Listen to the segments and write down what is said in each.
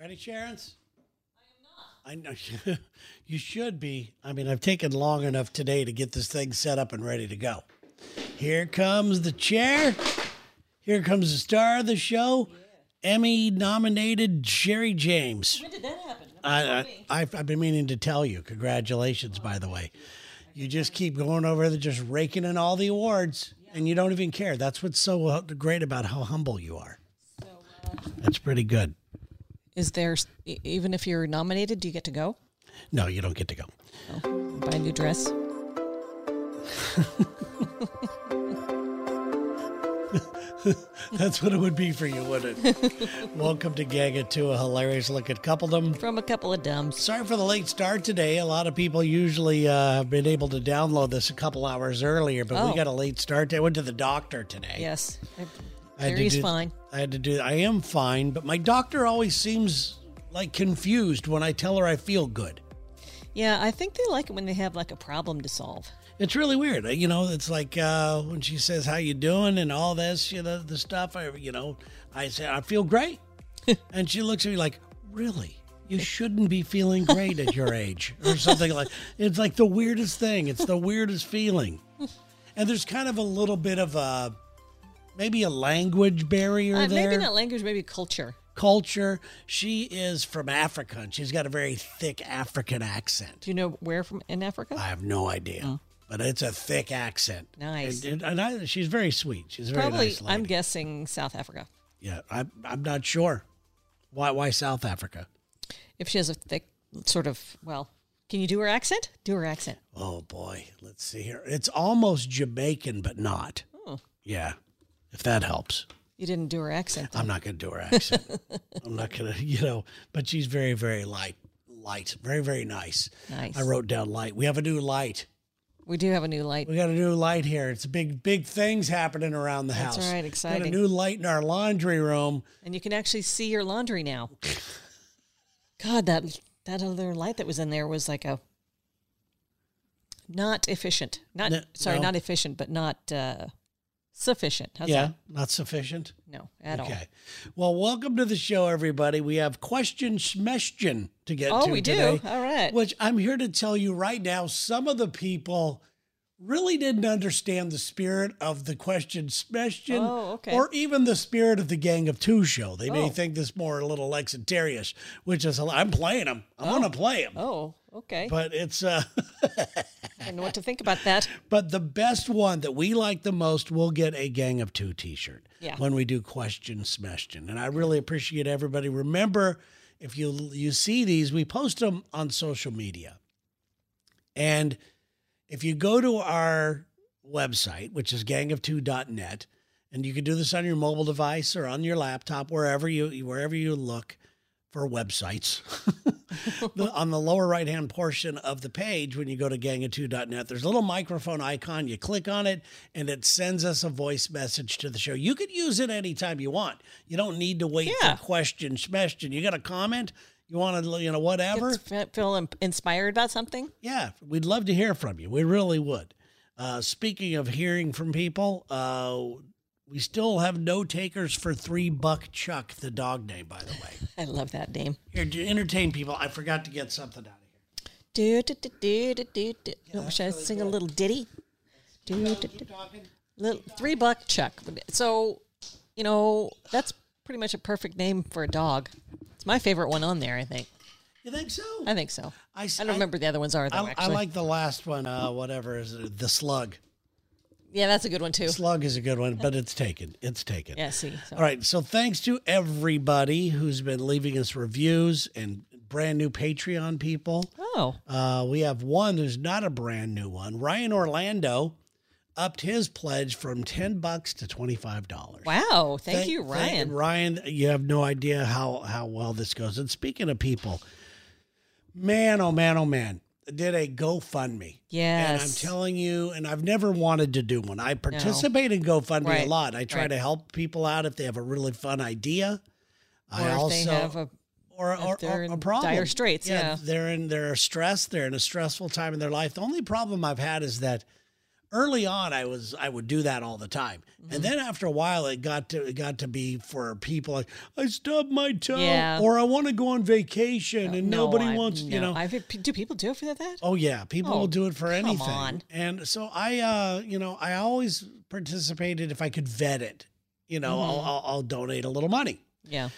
Ready, Sharon's? I am not. I know you should be. I mean, I've taken long enough today to get this thing set up and ready to go. Here comes the chair. Here comes the star of the show, Emmy nominated Sherry James. When did that happen? I, I, I've, I've been meaning to tell you. Congratulations, by the way. You just keep going over there, just raking in all the awards, and you don't even care. That's what's so uh, great about how humble you are. That's pretty good. Is there even if you're nominated, do you get to go? No, you don't get to go. Oh, buy a new dress. That's what it would be for you, wouldn't it? Welcome to of Two, a hilarious look at coupledom. From a couple of dumbs. Sorry for the late start today. A lot of people usually uh, have been able to download this a couple hours earlier, but we Oh. got a late start. I went to the doctor today. Yes. I had to do- fine. I had to do. I am fine, but my doctor always seems like confused when I tell her I feel good. Yeah, I think they like it when they have like a problem to solve. It's really weird. You know, it's like uh, when she says, "How you doing?" and all this, you know, the stuff. I, you know, I say, "I feel great," and she looks at me like, "Really? You shouldn't be feeling great at your age," or something like. It's like the weirdest thing. It's the weirdest feeling, and there's kind of a little bit of a maybe a language barrier Uh, there. maybe not language, maybe culture. culture. She is from Africa, and she's got a very thick African accent. Do you know where from in Africa? I have no idea, but it's a thick accent. Nice. and, and I, she's very sweet. She's very Probably, nice. I'm guessing South Africa. yeah, I'm. I'm not sure. Why? Why South Africa? If she has a thick sort of, well, can you do her accent? Do her accent. Oh boy, let's see here. It's almost Jamaican, but not. Oh. Yeah, if that helps. You didn't do her accent. though. I'm not going to do her accent. I'm not going to, you know. But she's very, very light, light, very, very nice. Nice. I wrote down light. We have a new light. We do have a new light. We got a new light here. It's big, big things happening around the That's house. That's right, Got a new light in our laundry room. And you can actually see your laundry now. God, that that other light that was in there was like a not efficient. Not No- sorry, no. not efficient, but not uh, sufficient. How's yeah, that? not sufficient. No, at all. Okay. Well, welcome to the show, everybody. We have question smestion to get Oh, to we today. do. All right. Which I'm here to tell you right now, some of the people really didn't understand the spirit of the question smestion Oh, okay. or even the spirit of the Gang of Two show. They may Oh. think this more a little excenterious, which is, I'm playing them. I'm going to play them. Oh, okay. But it's, uh, I know what to think about that. But the best one that we like the most will get a Gang of Two T-shirt. Yeah. When we do question smestion, and I really appreciate everybody. Remember, if you you see these, we post them on social media, and if you go to our website, which is gangof2.net, and you can do this on your mobile device or on your laptop, wherever you wherever you look for websites. The- on the lower right hand portion of the page, when you go to gang2.net, there's a little microphone icon. You click on it, and it sends us a voice message to the show. You could use it anytime you want. You don't need to wait Yeah. for question smestion. You got a comment? You want to, you know, whatever? Feel inspired about something? Yeah, we'd love to hear from you. We really would. Uh, speaking of hearing from people, uh, we still have no takers for three buck Chuck, the dog name, by the way. I love that name. Here, to entertain people, I forgot to get something out of Do, here. do, do, do, do, do, do. Oh, should I sing a little ditty? Do, do, do. Little, three buck Chuck. So, you know, that's pretty much a perfect name for a dog. It's my favorite one on there, I think. You think so? I think so. I, I don't remember the other ones are though, I, I like the last one. Uh, whatever is it? The slug. Yeah, that's a good one too. Slug is a good one, but it's taken. It's taken. Yeah, see. So. All right. So thanks to everybody who's been leaving us reviews and brand new Patreon people. Oh, Uh, we have one who's not a brand new one. Ryan Orlando upped his pledge from ten bucks to twenty five dollars. wow. Thank, you, thank- Ryan. Ryan, you have no idea how how well this goes. And speaking of people, man, oh man, oh man, did a GoFundMe. Yes. And I'm telling you, and I've never wanted to do one. I participate in GoFundMe a lot. I try right. to help people out if they have a really fun idea. or I if also they have a or, or, or a problem. dire straits, yeah. they're in they're stressed. They're in a stressful time in their life. The only problem I've had is that early on I was I would do that all the time. Mm-hmm. And then after a while it got to it got to be for people like I stubbed my toe Yeah. or I want to go on vacation and No, nobody I- wants, you no. know. I've, do people do it for that? Oh yeah, people Oh, will do it for come anything. on. And so I, uh, you know, I always participated if I could vet it. You know, Mm-hmm. I'll, I'll, I'll donate a little money. Yeah.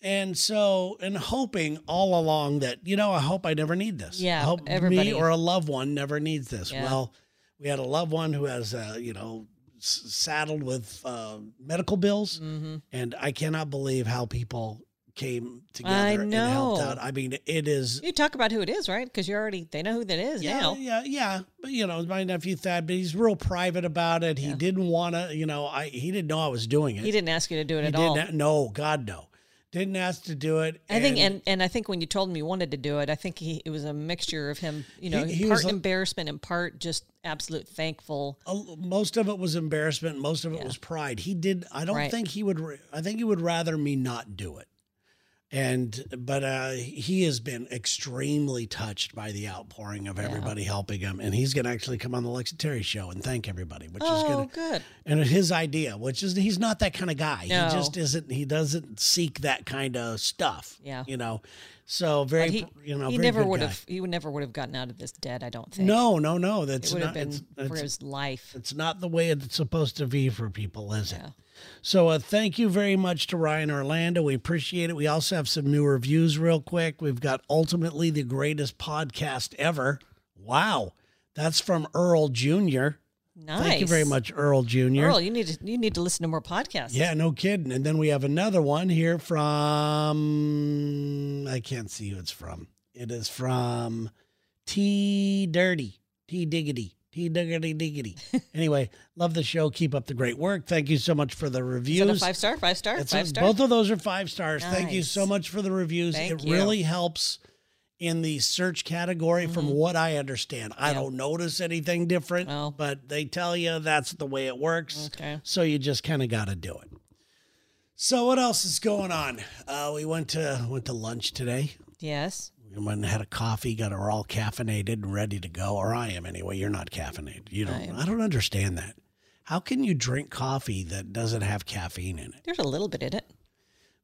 And so, and hoping all along that, you know, I hope I never need this. Yeah, I hope everybody- me or a loved one never needs this. Yeah. Well, we had a loved one who has, uh, you know, s- saddled with uh, medical bills, Mm-hmm. and I cannot believe how people came together I and helped out. I mean, it is You talk about who it is, right? Because you already they know who that is yeah, now. yeah, yeah. But you know, my nephew Thad, but he's real private about it. He Yeah. didn't want to, you know, I he didn't know I was doing it. He didn't ask you to do it He at all. no, God no. Didn't ask to do it. I think, and and I think when you told him you wanted to do it, I think he it was a mixture of him, you know, He- he part was embarrassment and part just absolute thankful. most of it was embarrassment. Most of it Yeah. was pride. He did. I don't Right. think he would. I think he would rather me not do it. And but uh, he has been extremely touched by the outpouring of everybody helping him, and he's going to actually come on the Lex Terry show and thank everybody, which is Oh, going to good. and his idea, which is he's not that kind of guy. No. He just isn't. He doesn't seek that kind of stuff. Yeah. you know. So very, But he, you know, he never would guy. have. He would never would have gotten out of this dead. I don't think. No, no, no. That's it would not. have been It's, for it's, his life. it's not the way it's supposed to be for people, is it? So uh, thank you very much to Ryan Orlando. We appreciate it. We also have some new reviews, real quick. We've got ultimately the greatest podcast ever. Wow, that's from Earl Jr. Nice. Thank you very much, Earl Jr. Earl. You need to you need to listen to more podcasts. Yeah, no kidding. And then we have another one here from I can't see who it's from. It is from T Dirty, T Diggity, T Diggity Diggity. anyway, love the show. Keep up the great work. Thank you so much for the Is that a reviews. five star? Five star? Five a- star. both of those are five stars. Thank you so much for the reviews. Thank it you. really helps in the search category from what I understand. I Mm-hmm. Don't notice anything different, Well. but they tell you that's the way it works. Okay. So you just kind of got to do it. So what else is going on? Uh, we went to went to lunch today. Yes. We went and had a coffee. Got her all caffeinated and ready to go. Or I am anyway. You're not caffeinated. You don't. I. I don't understand that. How can you drink coffee that doesn't have caffeine in it? There's a little bit in it.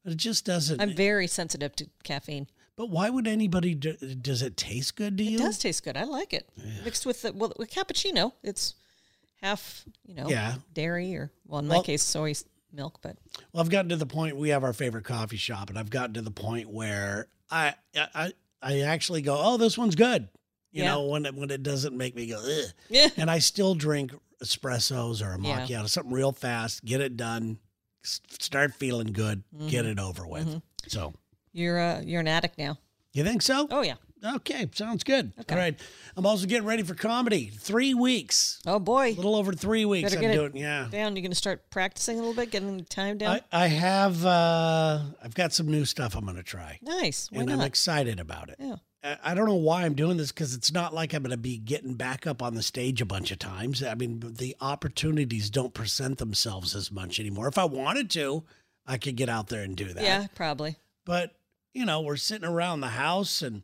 But it just doesn't. I'm very sensitive to caffeine. But why would anybody? Do, does it taste good to you? It does taste good. I like it. Mixed with the well, with cappuccino, it's half, you know, Yeah. dairy or well, in Well- my case, soy milk. But Well, I've gotten to the point. We have our favorite coffee shop, and I've gotten to the point where I I I actually go, "Oh, this one's good." You Yeah. know, when it, when it doesn't make me go, Ugh. yeah, and I still drink espressos or a Yeah. macchiato, something real fast, get it done, s- start feeling good, Mm-hmm. get it over with. So, you're uh, you're an addict now. you think so? Oh yeah. Okay, sounds good. Okay. All right. I'm also getting ready for comedy. Three weeks, Oh boy. a little over three weeks. Better I'm get it yeah. down. You're gonna start practicing a little bit, getting the time down. I, I have, uh, I've got some new stuff I'm going to try. nice. Why and I'm excited about it. Yeah. I- I don't know why I'm doing this because it's not like I'm going to be getting back up on the stage a bunch of times. I mean, the opportunities don't present themselves as much anymore. If I wanted to, I could get out there and do that. Yeah, probably. But, you know, we're sitting around the house and,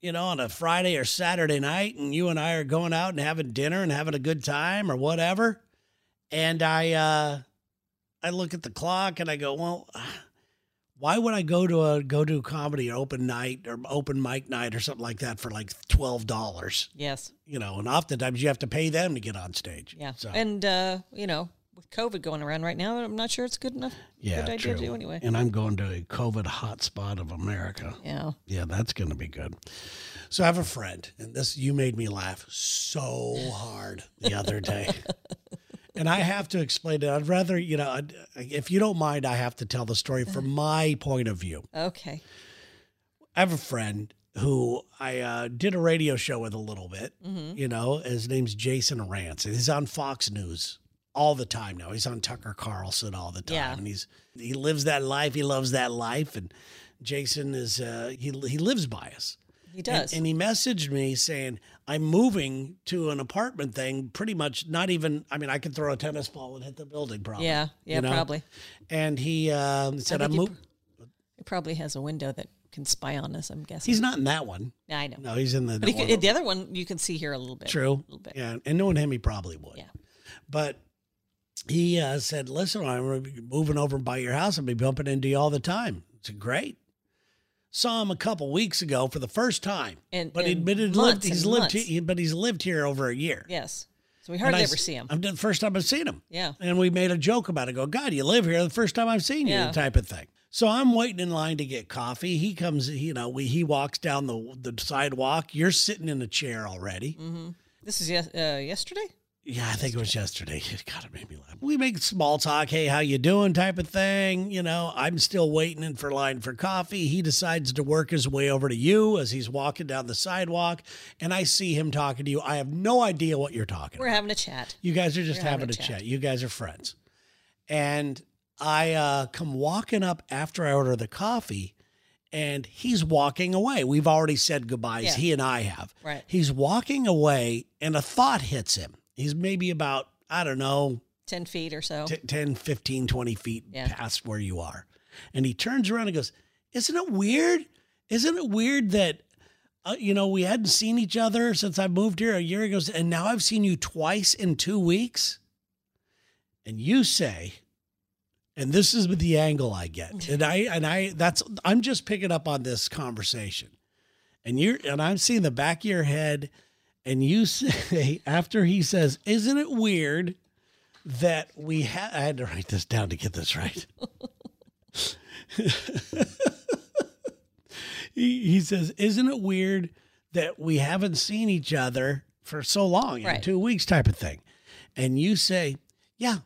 you know, on a Friday or Saturday night, and you and I are going out and having dinner and having a good time or whatever. And I, uh, I look at the clock and I go, well, why would I go to a go to comedy or open night or open mic night or something like that for like twelve dollars? Yes. You know, and oftentimes you have to pay them to get on stage. Yeah. So And uh, you know, with COVID going around right now, I'm not sure it's good enough. yeah, good idea true. to do anyway. And I'm going to a COVID hotspot of America. Yeah. Yeah, that's going to be good. So I have a friend, and this you made me laugh so hard the other day. and I have to explain it. I'd rather, you know, I'd- if you don't mind, I have to tell the story from my point of view. Okay. I have a friend who I uh, did a radio show with a little bit. Mm-hmm. You know, his name's Jason Rantz, he's on Fox News all the time now. He's on Tucker Carlson all the time, Yeah. and he's he lives that life. He loves that life, and Jason is uh, he he lives by us. He does. And, he messaged me saying, I'm moving to an apartment thing, pretty much not even, I mean, I could throw a tennis ball and hit the building probably. yeah. Yeah. you know? Probably. And he um, said, I'm he moving. It probably has a window that can spy on us. I'm guessing. He's not in that one. Yeah, I know. No, he's in the. But he could, the other one you can see here a little bit. True. A little bit. Yeah, and knowing him, he probably would. Yeah. But he uh, said, "Listen, I'm moving over by your house. I'll be bumping into you all the time." I said, "Great." Saw him a couple weeks ago for the first time, And- but he admitted lived, he's lived. He, but he's lived here over a year. Yes. So we hardly I ever see him. I'm the first time I've seen him. Yeah. And we made a joke about it. Go, God, you live here. The first time I've seen you, Yeah. type of thing. So I'm waiting in line to get coffee. He comes, you know, we, he walks down the the sidewalk. You're sitting in a chair already. Mm-hmm. This is yes, uh, yesterday. Yeah, I think it was yesterday. God, it made me laugh. We make small talk, hey, how you doing type of thing. You know, I'm still waiting in for line for coffee. He decides to work his way over to you as he's walking down the sidewalk, and I see him talking to you. I have no idea what you're talking We're about. having a chat. You guys are just having, having a a chat. chat. You guys are friends. And I uh, come walking up after I order the coffee, and he's walking away. We've already said goodbyes. Yeah. He and I have. Right. He's walking away, and a thought hits him. He's maybe about, I don't know, Ten feet or so. t- 10, 15, 20 feet Yeah. past where you are. And he turns around and goes, Isn't it weird? Isn't it weird that, uh, you know, we hadn't seen each other since I moved here a year ago, and now I've seen you twice in two weeks? And you say, and this is the angle I get. And I, and I, that's, I'm just picking up on this conversation. And you're, and I'm seeing the back of your head, and you say, after he says, Isn't it weird? that we had. I had to write this down to get this right. he, he says, "Isn't it weird that we haven't seen each other for so long, in Right. two weeks, type of thing?" And you say, "Yeah,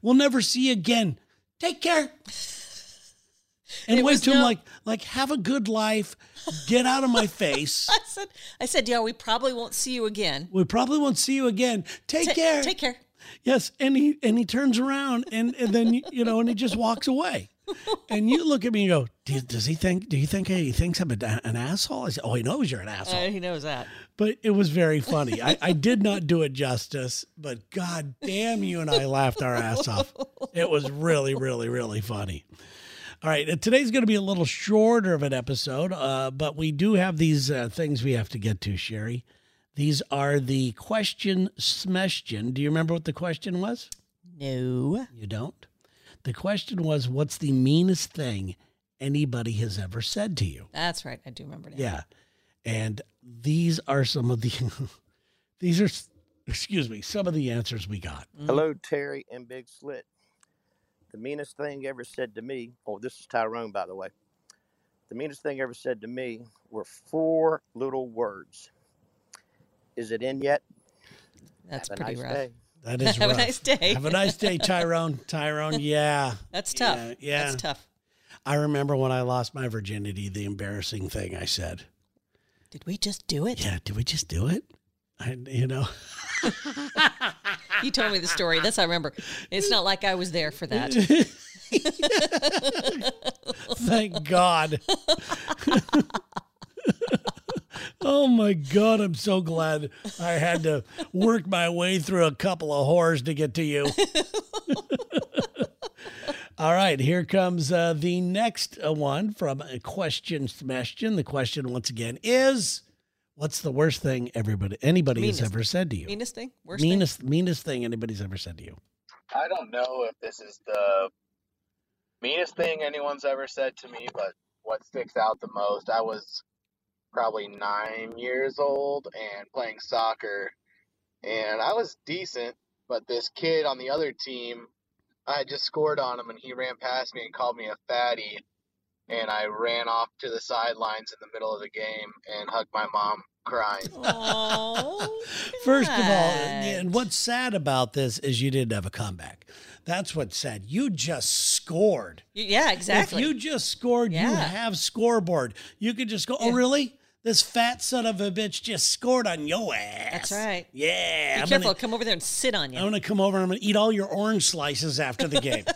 we'll never see you again. Take care." And It was to him like, like, have a good life. Get out of my face. I said, I said, yeah, we probably won't see you again. We probably won't see you again. Take Ta- care. Take care. Yes, and he and he turns around and and then you know and he just walks away, and you look at me and go, "Do- "Does he think? Do you think he thinks I'm a, an asshole?" I said, "Oh, he knows you're an asshole." Uh, he knows that. but it was very funny. I, I did not do it justice, but god damn, you and I laughed our ass off. It was really, really, really funny. All right, uh, today's going to be a little shorter of an episode, uh, but we do have these uh, things we have to get to, Sherry. These are the question smestion. Do you remember what the question was? No. You don't? The question was, what's the meanest thing anybody has ever said to you? That's right. I do remember now. Yeah. And these are some of the, these are, excuse me, some of the answers we got. Hello, Terry and Big Slit. The meanest thing ever said to me, oh, this is Tyrone, by the way. The meanest thing ever said to me were four little words. Is it in yet? That's Have a pretty nice rough. day. That is Have a nice day. Have a nice day, Tyrone. Tyrone, yeah. That's tough. Yeah, yeah. That's tough. I remember when I lost my virginity, the embarrassing thing I said. Did we just do it? Yeah, did we just do it? I, you know, You told me the story. That's I remember. It's not like I was there for that. thank God. oh my God, I'm so glad I had to work my way through a couple of whores to get to you. All right, here comes uh, the next uh, one from a question smestion. The question once again is what's the worst thing everybody anybody Meanest. has ever said to you? Meanest thing? Worst thing? meanest meanest thing anybody's ever said to you. I don't know if this is the meanest thing anyone's ever said to me, but what sticks out the most, I was probably nine years old and playing soccer, and I was decent, but this kid on the other team, I had just scored on him, and he ran past me and called me a fatty, and I ran off to the sidelines in the middle of the game and hugged my mom, crying. Oh, First of all, and what's sad about this is you didn't have a comeback. That's what's sad. You just scored. yeah, exactly. If you just scored, you have scoreboard. You could just go, oh, Yeah. really? This fat son of a bitch just scored on your ass. That's right. Yeah. Be I'm careful. Gonna, Come over there and sit on you. I'm going to come over and I'm going to eat all your orange slices after the game.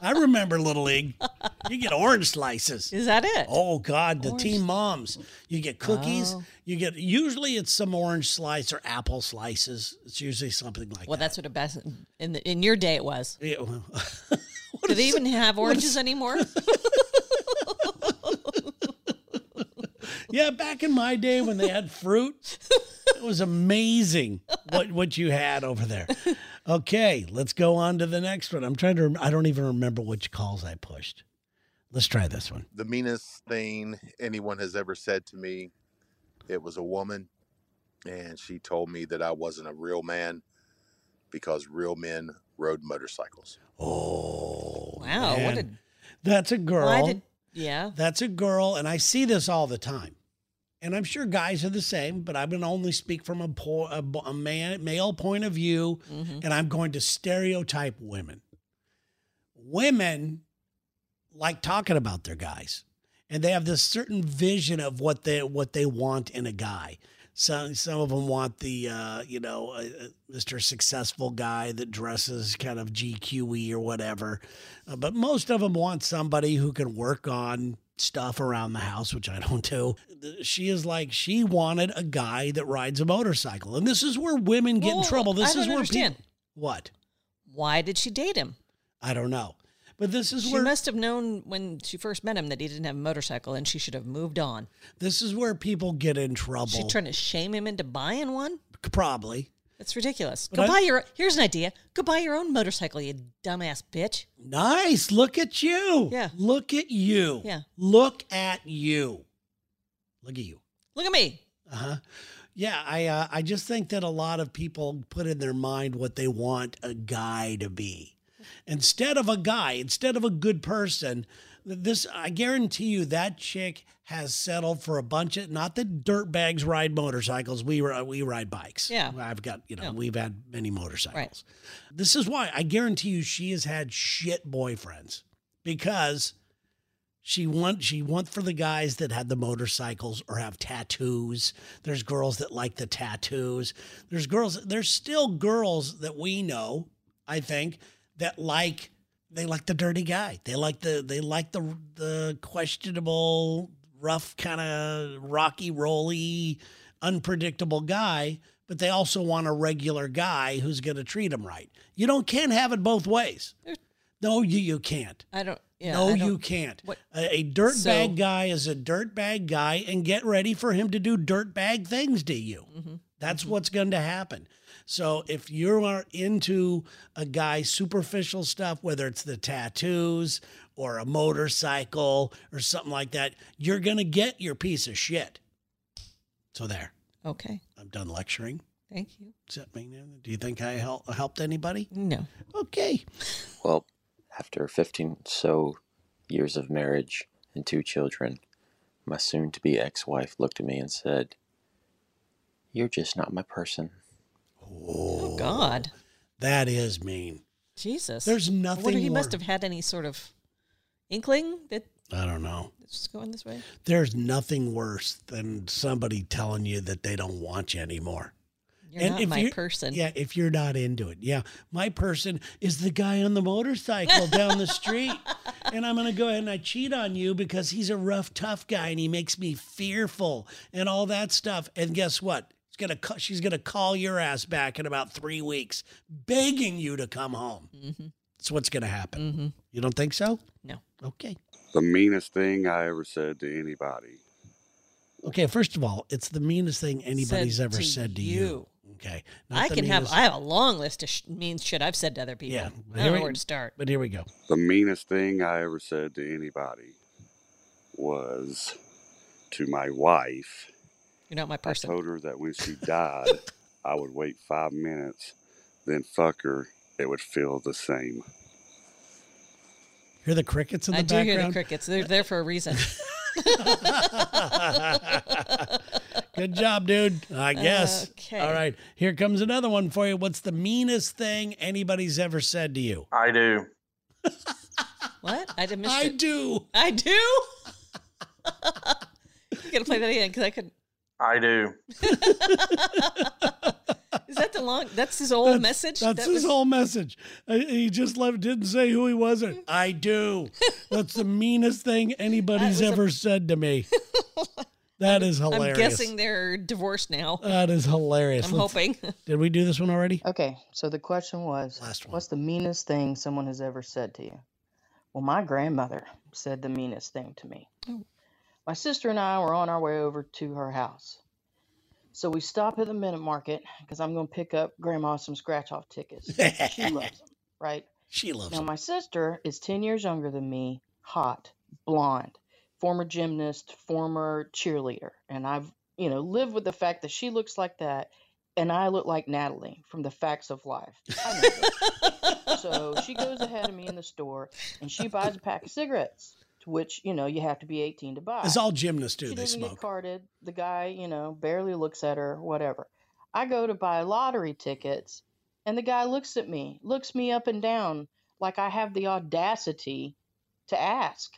I remember Little League. You get orange slices. Is that it? Oh God, the Orange- team moms. You get cookies. Oh. You get usually it's some orange slice or apple slices. It's usually something like well, that. that's what a best in the, in your day it was. Yeah, well, Do they even have oranges anymore? Yeah, back in my day when they had fruit, it was amazing what what you had over there. Okay, let's go on to the next one. I'm trying to. rem- I don't even remember which calls I pushed. Let's try this one. the meanest thing anyone has ever said to me it was a woman and she told me that i wasn't a real man because real men rode motorcycles Oh, Wow, man. what a That's a girl. why did yeah. That's a girl, and I see this all the time. And I'm sure guys are the same, but I'm going to only speak from a, po- a, a man, male point of view, Mhm. and I'm going to stereotype women. Women like talking about their guys, and they have this certain vision of what they what they want in a guy. Some some of them want the uh, you know uh, uh, Mr. Successful guy that dresses kind of GQE or whatever, uh, but most of them want somebody who can work on stuff around the house, which I don't do. She is like she wanted a guy that rides a motorcycle, and this is where women get in trouble. This is where understand. people what Why did she date him? I don't know, but this is She where She must have known when she first met him that he didn't have a motorcycle and she should have moved on. this is where people get in trouble. She trying to shame him into buying one? Probably That's ridiculous. But Go I- buy your here's an idea. Go buy your own motorcycle, you dumbass bitch. nice. Look at you. Yeah. Look at you. Yeah. Look at you. Look at you. Look at me. Uh huh. Yeah, I uh, I just think that a lot of people put in their mind what they want a guy to be, instead of a guy, instead of a good person. This I guarantee you that chick has settled for a bunch of not that dirt bags ride motorcycles. We we ride bikes. Yeah. I've got you know Yeah. we've had many motorcycles. This is why I guarantee you she has had shit boyfriends because she want she want for the guys that had the motorcycles or have tattoos. There's girls that like the tattoos. There's girls. There's still girls that we know. I think that like they like the dirty guy. They like the they like the the questionable, rough kind of rocky, rolly, unpredictable guy. But they also want a regular guy who's going to treat them right. You don't can't have it both ways. No, you you can't. I don't yeah. no, don't- you can't. What- A, a dirt So- bag guy is a dirt bag guy, and get ready for him to do dirt bag things to you. Mm-hmm. That's mm-hmm. what's going to happen. So if you are into a guy's superficial stuff, whether it's the tattoos or a motorcycle or something like that, you're going to get your piece of shit. So there, Okay. I'm done lecturing. Thank you. Does that mean? Do you think I help, helped anybody? No. Okay. Well, after 15 so years of marriage and two children, my soon to be ex wife looked at me and said, You're just not my person. Oh, oh God. That is mean. Jesus. There's I nothing wonder he more- must have had any sort of inkling that I don't know. It's was going this way. There's nothing worse than somebody telling you that they don't want you anymore. You're not my you're- person. Yeah, if you're not into it. Yeah. My person is the guy on the motorcycle down the street. And I'm going to go ahead and I cheat on you because he's a rough, tough guy and he makes me fearful and all that stuff. And guess what? It's gonna she's going to call your ass back in about three weeks, begging you to come home. Mm-hmm. That's what's going to happen. Mm-hmm. You don't think so? No. Okay. The meanest thing I ever said to anybody. Okay, first of all, it's the meanest thing anybody's Said ever to said to you. you. Okay. I the can have I have a long list of sh- mean shit I've said to other people. Yeah, I don't we- know where to start. But here we go. The meanest thing I ever said to anybody was to my wife. You're not my I told her that when she died, I would wait five minutes, then fuck her. It would feel the same. Hear the crickets in the I do hear the crickets. They're there for a reason. Good job, dude. I guess. Okay. All right. Here comes another one for you. What's the meanest thing anybody's ever said to you? I do. what? I did miss I it. do. I do. you gotta play that again because I could. I do. Is that the long? That's his old That's- message. That's That his was- whole message. He just left, didn't say who he was. I do. That's the meanest thing anybody's was a- ever said to me. That is hilarious. I'm guessing they're divorced now. That is hilarious. I'm Let's- hoping. Did we do this one already? Okay, so the question was Last one. What's the meanest thing someone has ever said to you? Well, my grandmother said the meanest thing to me. Oh. My sister and I were on our way over to her house. So we stop at the minute market because I'm going to pick up grandma some scratch off tickets. She loves them, right? she loves them. Now, my sister is 10 years younger than me, hot, blonde, former gymnast, former cheerleader. And I've, you know, lived with the fact that she looks like that and I look like Natalie from the facts of life. I know so she goes ahead of me in the store and she buys a pack of cigarettes, which, you know, you have to be 18 to buy. As all gymnasts do, She they doesn't get smoke. carded. The guy, you know, barely looks at her, whatever. I go to buy lottery tickets, and the guy looks at me, looks me up and down like I have the audacity to ask.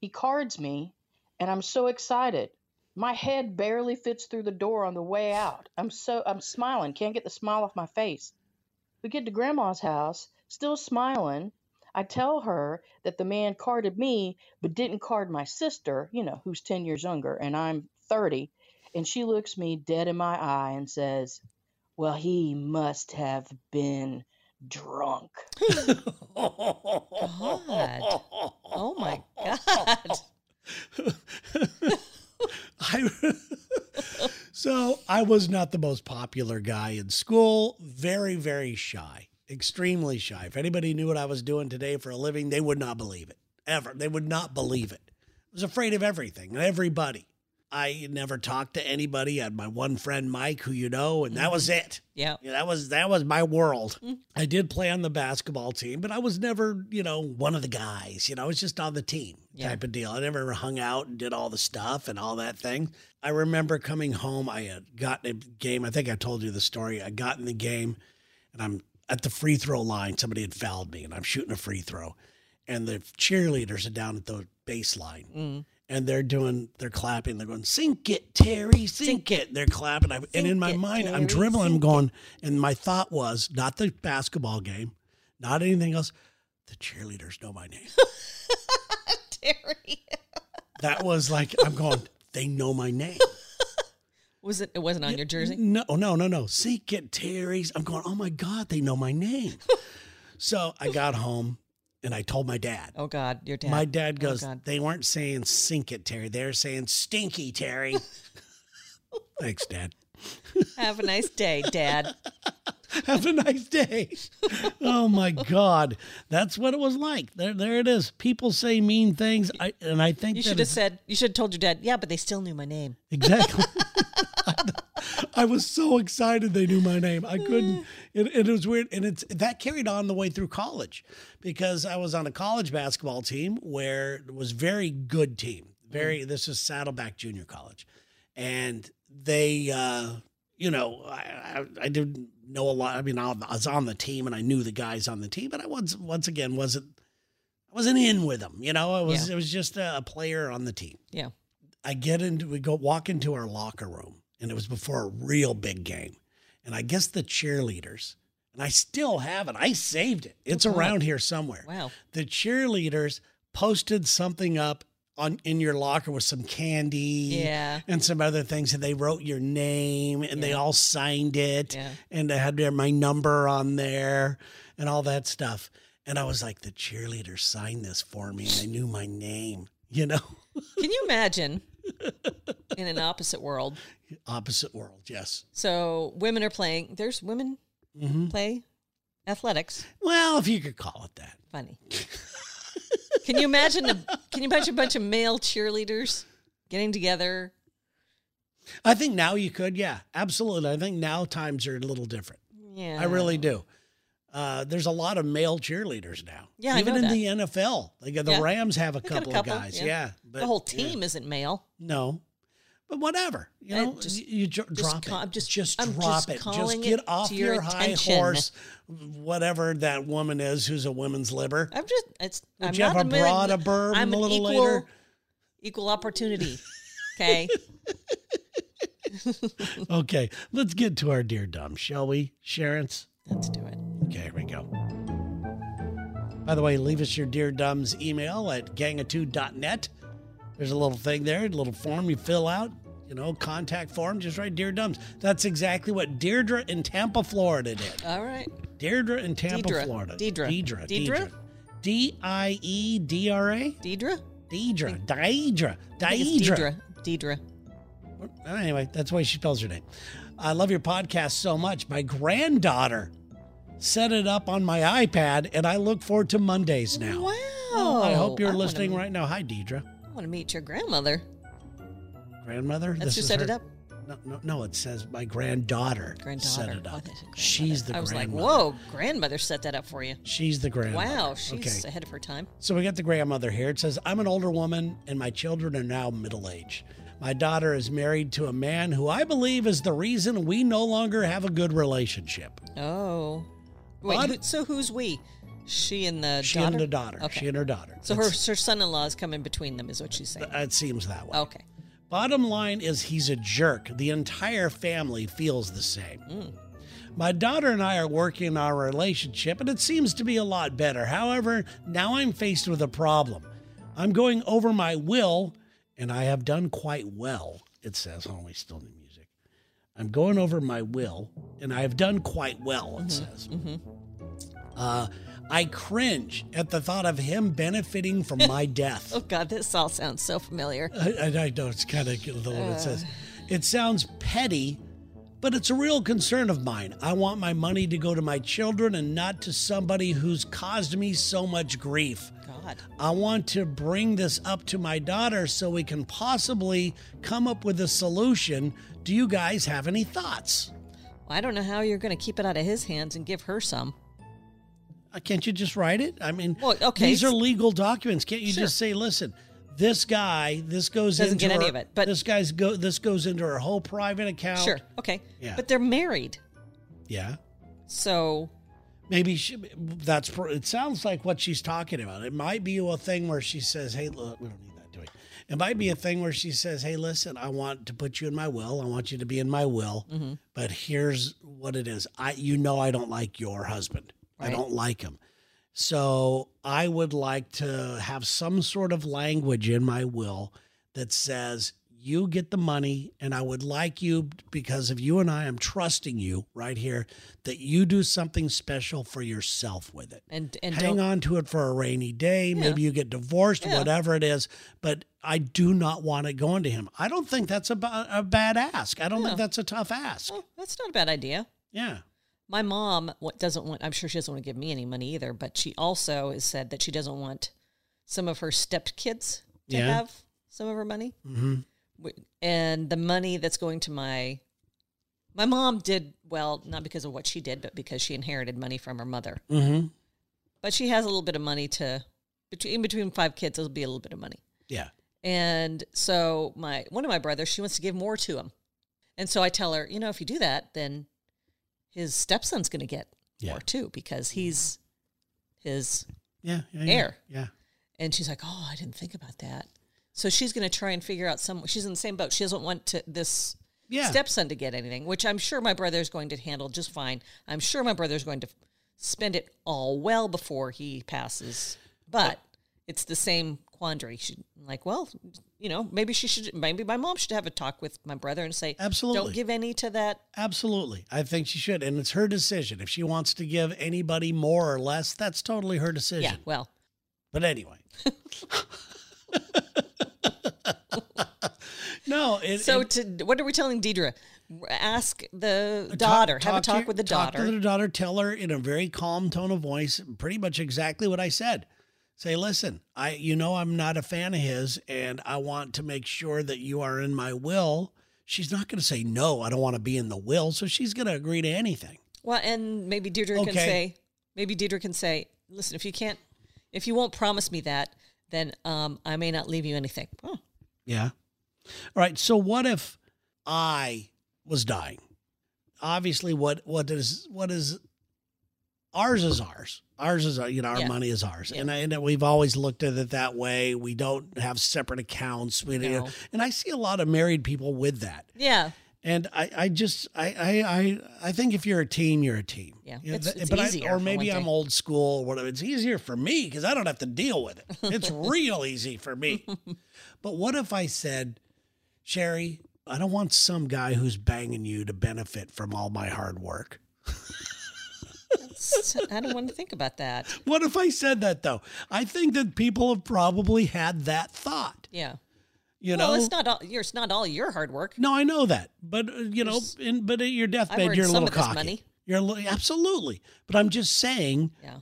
He cards me, and I'm so excited. My head barely fits through the door on the way out. I'm so I'm smiling, can't get the smile off my face. We get to grandma's house, still smiling. I tell her that the man carded me but didn't card my sister, you know, who's 10 years younger, and I'm 30. And she looks me dead in my eye and says, Well, he must have been drunk. God. Oh my God. I, so I was not the most popular guy in school. Very, very shy, extremely shy. If anybody knew what I was doing today for a living, they would not believe it ever. They would not believe it. I was afraid of everything and everybody. I never talked to anybody. I had my one friend Mike, who you know, and that was mm-hmm. it. Yeah. Yeah, that was that was my world. Mm-hmm. I did play on the basketball team, but I was never, you know, one of the guys. You know, I was just on the team Yeah. type of deal. I never hung out and did all the stuff and all that thing. I remember coming home. I had gotten a game. I think I told you the story. I got in the game, and I'm at the free throw line. Somebody had fouled me, and I'm shooting a free throw, and the cheerleaders are down at the baseline Mm. and they're doing they're clapping they're going sink it terry sink, it they're clapping I, and in my it, mind i'm dribbling i'm sink going and my thought was not the basketball game not anything else the cheerleaders know my name Terry. that was like i'm going they know my name Was it? It wasn't on your jersey. no no no no sink it terry's i'm going oh my god they know my name so i got home and i told my dad Oh God, your dad. My dad Oh, goes, God. they weren't saying sink it, Terry. They're saying stinky, Terry. Thanks, Dad. Have a nice day, Dad. Have a nice day. oh my God. That's what it was like. There there it is. People say mean things. I and I think You should have said. You should have told your dad. Yeah, but they still knew my name. Exactly. I was so excited they knew my name. I couldn't. It, it was weird, and it's that carried on the way through college because I was on a college basketball team where it was very good team. Very. This is Saddleback Junior College, and they, uh, you know, I, I, I didn't know a lot. I mean, I was on the team and I knew the guys on the team, but I once once again wasn't. I wasn't in with them, you know. I was. Yeah. It was just a, a player on the team. Yeah. I get into we go walk into our locker room and it was before a real big game. And I guess the cheerleaders, and I still have it. I saved it. It's Oh, around here somewhere. Wow. The cheerleaders posted something up on in your locker with some candy Yeah. and some other things and they wrote your name and they all signed it Yeah. and they had my number on there and all that stuff. And I was like, the cheerleaders signed this for me and they knew my name, you know? Can you imagine in an opposite world? Opposite world, yes. So women are playing. There's women hmm play athletics. Well, if you could call it that. Funny. Can you imagine a Can you imagine a bunch of male cheerleaders getting together? I think now you could, yeah, absolutely. I think now times are a little different. Yeah, I really do. Uh, there's a lot of male cheerleaders now. Yeah, even in that. the NFL, got the Yeah. Rams have a got a couple, couple, of guys. yeah. Yeah, but the whole yeah. team isn't male. No, but whatever. You I know, just- you, you ju- drop it. I'm just- just I'm drop just it. Just get it off your your high horse. Whatever that woman is, who's a women's liber. I'm just. It's. Would I'm you have a broad, a burb, I'm a little equal, later? Equal opportunity. Okay. Okay, let's get to our dear dumb, shall we, Sharon's? Let's do it. Okay, here we go. By the way, leave us your Dear Dumbs email at gang2.net. There's a little thing there, a little form you fill out, you know, contact form, just write Dear Dumbs. That's exactly what Deirdre in Tampa, Florida did. All right. Deirdre in Tampa, Deidre. Florida. Deidre. Deidre. Deidre? D I E D R A? Deidre. Deidre. Deidre. I think it's Deidre. Deidre. Deidre. Anyway, that's why she spells her name. I love your podcast so much. My granddaughter set it up on my iPad, and I look forward to Mondays now. Wow. I hope you're I listening right now. Hi, Deidre. I want to meet your grandmother. Grandmother? That's who is set her- it up. No, no, no, it says my granddaughter, Granddaughter. set it Oh, up. She's the I was like, whoa, grandmother set that up for you. She's the grandmother. Wow, she's okay. ahead of her time. So we got the grandmother here. It says, I'm an older woman and my children are now middle age. My daughter is married to a man who I believe is the reason we no longer have a good relationship. Oh. Wait, who, so who's we? She and the She daughter? and the daughter. Okay. She and her daughter. so her, her son-in-law is coming between them, is what she's saying. It seems that way. Okay. Bottom line is he's a jerk. The entire family feels the same. Mm. My daughter and I are working on our relationship, and it seems to be a lot better. However, now I'm faced with a problem. I'm going over my will, and I have done quite well. It says, oh, we still need. I'm going over my will, and I have done quite well, it mm-hmm. says. Mm-hmm. Uh, I cringe at the thought of him benefiting from my death. Oh God, this all sounds so familiar. I, I, I know it's kind of the one it uh. says. It sounds petty, but it's a real concern of mine. I want my money to go to my children and not to somebody who's caused me so much grief. God. I want to bring this up to my daughter so we can possibly come up with a solution. Do you guys have any thoughts? I don't know how you're going to keep it out of his hands and give her some. Uh, Can't you just write it? I mean, Well, okay. these are legal documents. Can't you Sure. just say, listen, this guy, this goes Doesn't into get any of it, but- this guy's go this goes into her whole private account. Sure. Okay. Yeah. But they're married. Yeah. So Maybe she, that's it sounds like what she's talking about. It might be a thing where she says, "Hey, look, we don't need that, do we?" It might be a thing where she says, "Hey, listen, I want to put you in my will. I want you to be in my will, Mm-hmm. but here's what it is. I, you know, I don't like your husband. I don't like him. So I would like to have some sort of language in my will that says." You get the money, and I would like you because of you and I, I'm trusting you right here that you do something special for yourself with it and and hang on to it for a rainy day. Maybe you get divorced, Yeah. whatever it is. But I do not want it going to him. I don't think that's a, a bad ask. I don't Yeah. think that's a tough ask. Oh, that's not a bad idea. Yeah. My mom doesn't want. I'm sure she doesn't want to give me any money either. But she also has said that she doesn't want some of her stepkids to Yeah. have some of her money. hmm and the money that's going to my my mom did well not because of what she did but because she inherited money from her mother hmm but she has a little bit of money to between in between five kids it'll be a little bit of money Yeah. and so my one of my brothers she wants to give more to him and so i tell her you know if you do that then his stepson's going to get Yeah. more too because he's his Yeah. yeah, yeah. Heir. Yeah. and she's like oh i didn't think about that so she's going to try and figure out some she's in the same boat she doesn't want to this Yeah. stepson to get anything, which I'm sure my brother's going to handle just fine. I'm sure my brother's going to spend it all well before he passes. But it's the same quandary. She like, well, you know, maybe she should maybe my mom should have a talk with my brother and say, Absolutely. don't give any to that. Absolutely. I think she should. And it's her decision. If she wants to give anybody more or less, that's totally her decision. Yeah, well, But anyway. no, it, so it- to what are we telling Deidre? Ask the uh, Talk- daughter. have a talk your- with the talk daughter. to the daughter. Tell her in a very calm tone of voice, pretty much exactly what I said. Say, listen, I, you know, I'm not a fan of his, and I want to make sure that you are in my will. She's not going to say no. I don't want to be in the will, so she's going to agree to anything. Well, and maybe Deirdre can say, maybe Deirdre can say, listen, if you can't, if you won't promise me that, then um, I may not leave you anything. Oh, Yeah. All right. So what if I was dying? Obviously, what what is what is ours is ours. Ours is our, you know our Yeah. money is ours, Yeah. and I, and we've always looked at it that way. We don't have separate accounts. We, you know, No. and I see a lot of married people with that. yeah. And I, I just, I, I, I, I think if you're a team, you're a team. Yeah, You know, it's- it's but I- easier or maybe I'm old school or whatever. It's easier for me because I don't have to deal with it. It's real easy for me. But what if I said, Sherry, I don't want some guy who's banging you to benefit from all my hard work. I don't want to think about that. What if I said that though? I think that people have probably had that thought. Yeah. You well, know, it's not all. It's not all your hard work. No, I know that, but uh, you know, in, but at your deathbed, you're a little cocky. money. You're a li- absolutely, but I'm just saying. Yeah.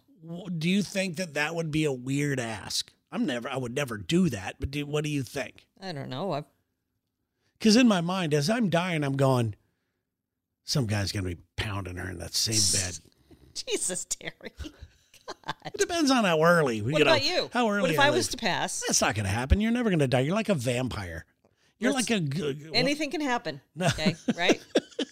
Do you think that that would be a weird ask? I'm never. I would never do that. But do, what do you think? I don't know. Because in my mind, as I'm dying, I'm going. Some guy's gonna be pounding her in that same bed. Jesus, Terry. God. It depends on how early. What you know, about you? How early? What if I I was to pass? That's not gonna happen. You're never gonna die. You're like a vampire. You're Let's- like a. g- Anything can happen. No. Okay, right?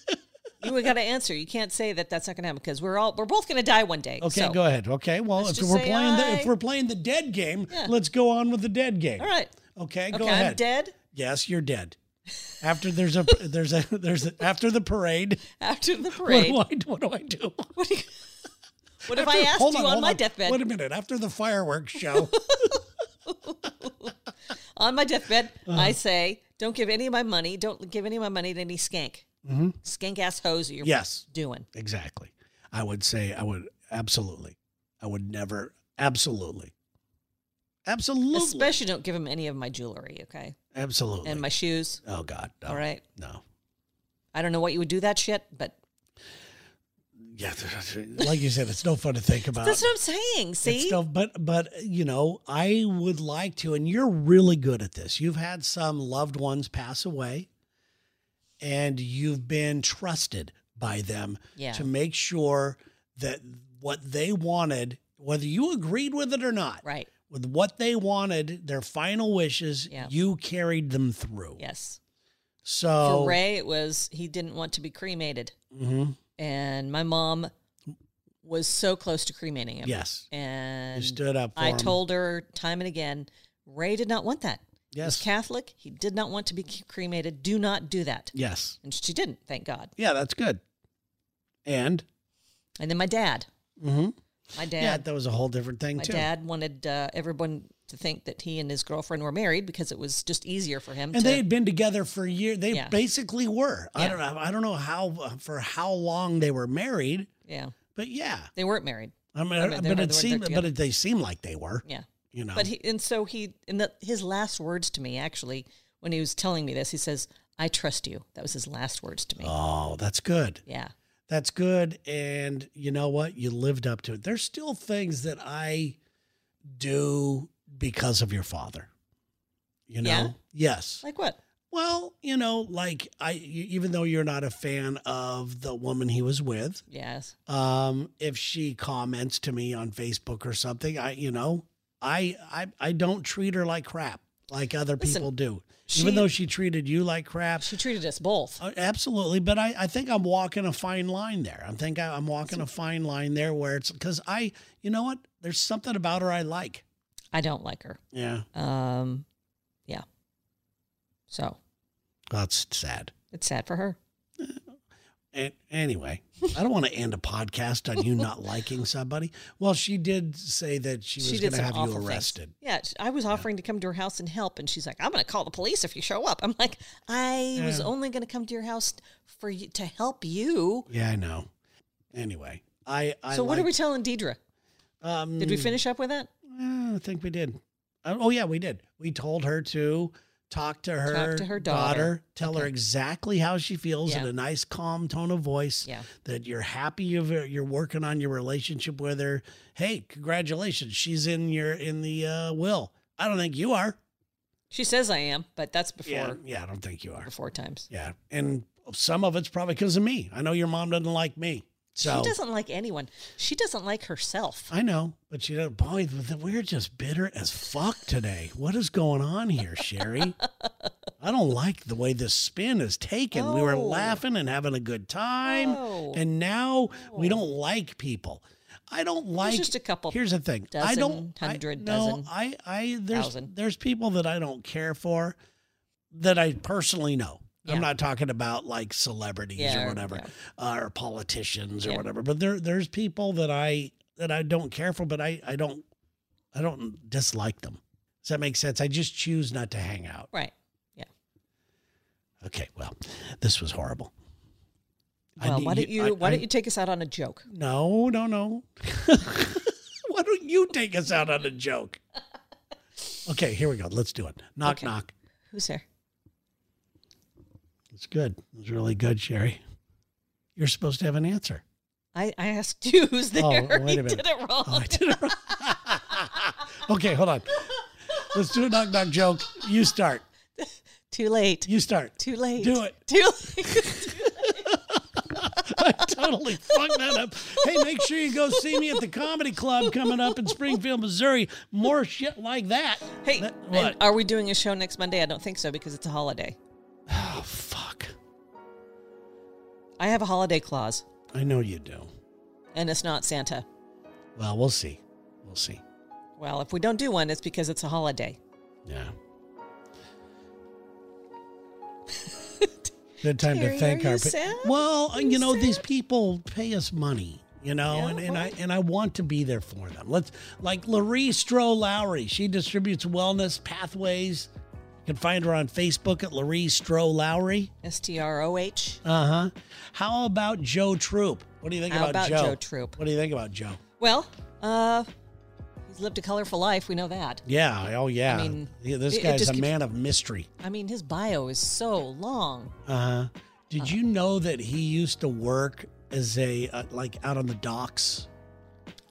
you got to answer. You can't say that that's not going to happen because we're all we're both going to die one day. Okay, so- go ahead. Okay, well, Let's if we're playing the if we're playing the dead game, Yeah. let's go on with the dead game. All right. Okay, go okay, ahead. I'm dead Yes, you're dead. After there's a there's a there's a, after the parade. after the What parade. do I what do I do? What, do you- what if I asked you on, hold my deathbed? Wait a minute. After the fireworks show, on my deathbed, Uh-huh. I say, don't give any of my money. Don't give any of my money to any skank. Mm-hmm. Skank ass hose you're yes, doing. exactly. I would say I would absolutely. I would never absolutely, absolutely, Especially don't give him any of my jewelry, okay? absolutely. And my shoes. oh God, no, All right. no. I don't know what you would do that shit, but Yeah, like you said, it's no fun to think about. that's what I'm saying. It's See? still, but but you know, I would like to, and you're really good at this. You've had some loved ones pass away, and you've been trusted by them Yeah. to make sure that what they wanted, whether you agreed with it or not, right. with what they wanted, their final wishes, Yeah. you carried them through. Yes. So For Ray, it was he didn't want to be cremated. Mhm. And my mom was so close to cremating him. yes, And you stood up. I him. told her time and again, Ray did not want that. He was yes, Catholic. He did not want to be cremated. Do not do that. yes, And she didn't, thank God. yeah, that's good. And And then my dad. mhm. My dad. yeah, that was a whole different thing my too. dad wanted uh, everyone to think that he and his girlfriend were married because it was just easier for him and to. they had been together for years. They Yeah. basically were. I don't know. I don't know how uh, for how long they were married, yeah, but yeah. they weren't married. I mean, I mean, but it seemed, but it, they seemed like they were. Yeah. You know. But he, and so he, in the, his last words to me, actually, when he was telling me this, he says, I trust you. That was his last words to me. oh, that's good. Yeah. That's good. And you know what? You lived up to it. There's still things that I do because of your father. You know? Yeah? Yes. Like what? Well, you know, like I, even though you're not a fan of the woman he was with, Yes. um, if she comments to me on Facebook or something, I, you know, I, I, I don't treat her like crap like other Listen, people do. she- Even though she treated you like crap, She treated us both. uh, absolutely. But I, I think I'm walking a fine line there. I think I, I'm walking a fine line there where it's because I, you know what? There's something about her I like. I don't like her. Yeah, Um, yeah. So that's sad. it's sad for her. And anyway, I don't want to end a podcast on you not liking somebody. Well, she did say that she was going to have you awful things. arrested. Yeah, I was offering to come to her house and help, and she's like, "I'm going to call the police if you show up." I'm like, "I was only going to come to your house for you to help you." Yeah, I know. Anyway, I, I so what are we telling Deidre? Um, Did we finish up with that? I think we did. Uh, oh yeah, we did. We told her to talk to her, to her daughter. tell her exactly how she feels in a nice, calm tone of voice. Yeah. That you're happy you're working on your relationship with her. Hey, congratulations, she's in your in the uh, will. I don't think you are. She says I am, but that's before Yeah, yeah, I don't think you are. before times. Yeah, and some of it's probably because of me. I know your mom doesn't like me, so She doesn't like anyone. She doesn't like herself. I know, but she doesn't. Boy, we're just bitter as fuck today. What is going on here, Sherry? I don't like the way this spin is taken. We were Oh. laughing and having a good time, Oh. and now we don't oh. like people. I don't like. just a couple Here's the thing. I don't. hundred, I, no, I. I. There's. thousand. There's people that I don't care for, that I personally know. Yeah. I'm not talking about like celebrities Yeah, or or- whatever, yeah. uh, or politicians or whatever. But there, there's people that I that I don't care for, but I, I don't, I don't dislike them. Does that make sense? I just choose not to hang out. Right. Yeah. Okay, well, this was horrible. Well, need- why don't you I- why I- don't you take us out on a joke? No, no, no. why don't you take us out on a joke? Okay, here we go. Let's do it. Knock, Okay. knock. Who's there? It's good. It's really good, Sherry. You're supposed to have an answer. I, I asked you who's there. Oh, wait a you minute. did it wrong. Oh, I did it wrong. okay, hold on. Let's do a knock knock joke. You start. Too late. You start. Too late. Do it. Too late. I totally fucked that up. Hey, make sure you go see me at the comedy club coming up in Springfield, Missouri. More shit like that. hey, That- what? are we doing a show next Monday? I don't think so because it's a holiday. I have a holiday clause, I know you do. and it's not Santa. Well, we'll see. We'll see. Well, if we don't do one, it's because it's a holiday. Yeah. Good time Terry, to thank are our you pa- sad? Well, you know, these people pay us money, you know, Yeah, and, and I and I want to be there for them. Let's like Laree Stroh Lowry. She distributes wellness pathways. You can find her on Facebook at Laree Stroh Lowry. S T R O H. Uh huh. How about Joe Troop? What do you think How about, about Joe? Joe Troop? What do you think about Joe? Well, uh, he's lived a colorful life. We know that. Yeah. Oh, yeah. I mean, Yeah, this it- guy's a keeps- man of mystery. I mean, his bio is so long. Uh huh. Did you know that he used to work as a uh, like out on the docks?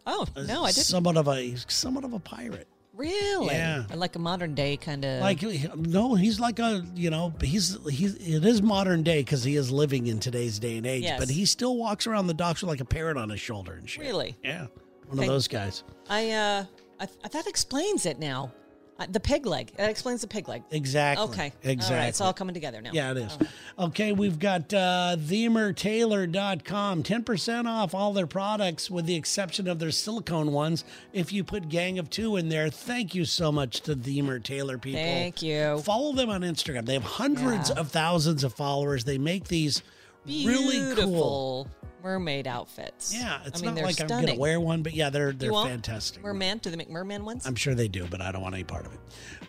Oh no, I didn't. Somewhat of a somewhat of a pirate. Really? Yeah. Like a modern day kind of. Like no, he's like a you know he's he's it is modern day because he is living in today's day and age. Yes. But he still walks around the docks with like a parrot on his shoulder and shit. Really? Yeah, one of those guys. I uh, I, I that explains it now. Uh, the pig leg. That explains the pig leg. Exactly. Okay. Exactly. All right. It's all coming together now. Yeah, it is. Right. Okay, we've got uh, themertailor.com. 10% off all their products with the exception of their silicone ones. If you put Gang of Two in there, thank you so much to The Mertailor people. Thank you. Follow them on Instagram. They have hundreds Yeah. of thousands of followers. They make these really cool. Mermaid outfits. Yeah, it's I mean, not like I'm going to wear one, but yeah, they're they're fantastic. Merman? Do they make merman ones? I'm sure they do, but I don't want any part of it.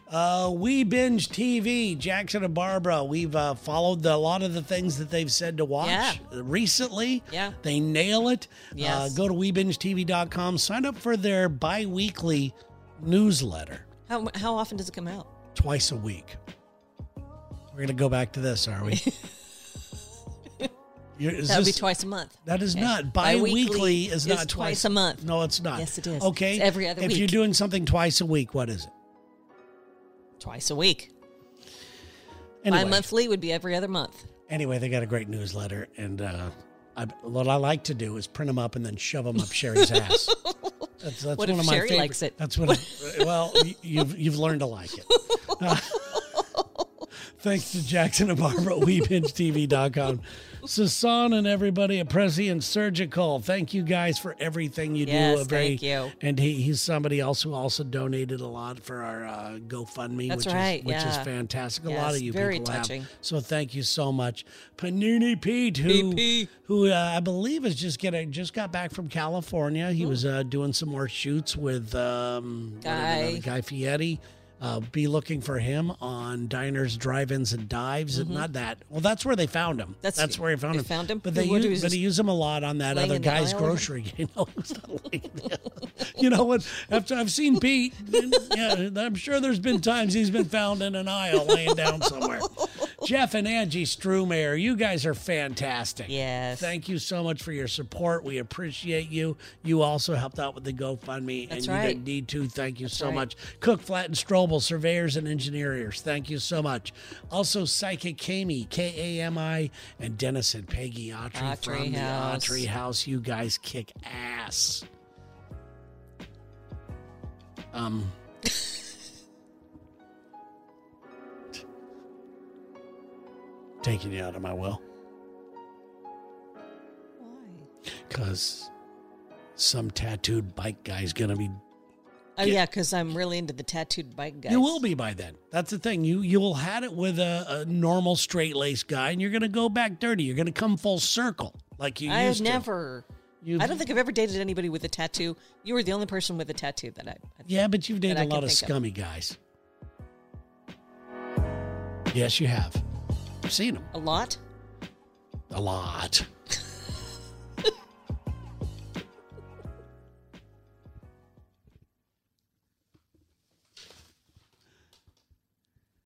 Uh, we binge TV, Jackson and Barbara. We've uh, followed the, a lot of the things that they've said to watch Yeah. recently. Yeah. They nail it. Uh, go to WeBingeTV.com, sign up for their bi weekly newsletter how how often does it come out? twice a week. We're going to go back to this, are we? That would be twice a month. That is Okay. not bi-weekly. Bi-weekly is is not twice a month. No, it's not. Yes, it is. Okay, It's every other If you're doing something twice a week, what is it? Twice a week. Anyway, Bi-monthly would be every other month. anyway, they got a great newsletter, and uh, I, what I like to do is print them up and then shove them up Sherry's ass. That's, that's What one if of my Sherry favorite- likes it? That's what. I, well, you've you've learned to like it. Uh, thanks to Jackson and Barbara at WeBingeTV.com. Sasan and everybody at Prescient Surgical. Thank you guys for everything you Yes, do. A very- thank you. And he, he's somebody else who also donated a lot for our uh, GoFundMe, That's which right, is which is yeah. fantastic. A lot of you very people touching. have. So thank you so much, Panini Pete, who PP. who uh, I believe is just getting just got back from California. He was uh, doing some more shoots with um, is Guy. Guy Fieri. Uh, be looking for him on diners, drive-ins, and dives. and Not that. Well, that's where they found him. That's, Mm-hmm. That's- where he found they him. found him? But they use, but he used him a lot on that other guy's grocery game. No, it's not laying there. you know what? After I've seen Pete, yeah, I'm sure there's been times he's been found in an aisle laying down somewhere. Jeff and Angie Strumayer, you guys are fantastic. Yes. Thank you so much for your support. We appreciate you. You also helped out with the GoFundMe, That's and you right. didn't need to. Thank you so right. much. Cook, Flatt, and Strobel, surveyors and engineers. Thank you so much. Also, Psychic Kami, K A M I, and Dennis and Peggy Autry, Autry from House. the Autry House. You guys kick ass. Um. Taking you out of my will. Why? because some tattooed bike guy's gonna be. Oh yeah, because I'm really into the tattooed bike guys. You will be by then. That's the thing. You you will had it with a, a normal straight lace guy, and you're gonna go back dirty. You're gonna come full circle like you I've used to. never. You've- I don't think I've ever dated anybody with a tattoo. You were the only person with a tattoo that I. I Yeah, but you've dated a lot of think of. scummy guys. Yes, you have. I've seen them A lot. a lot.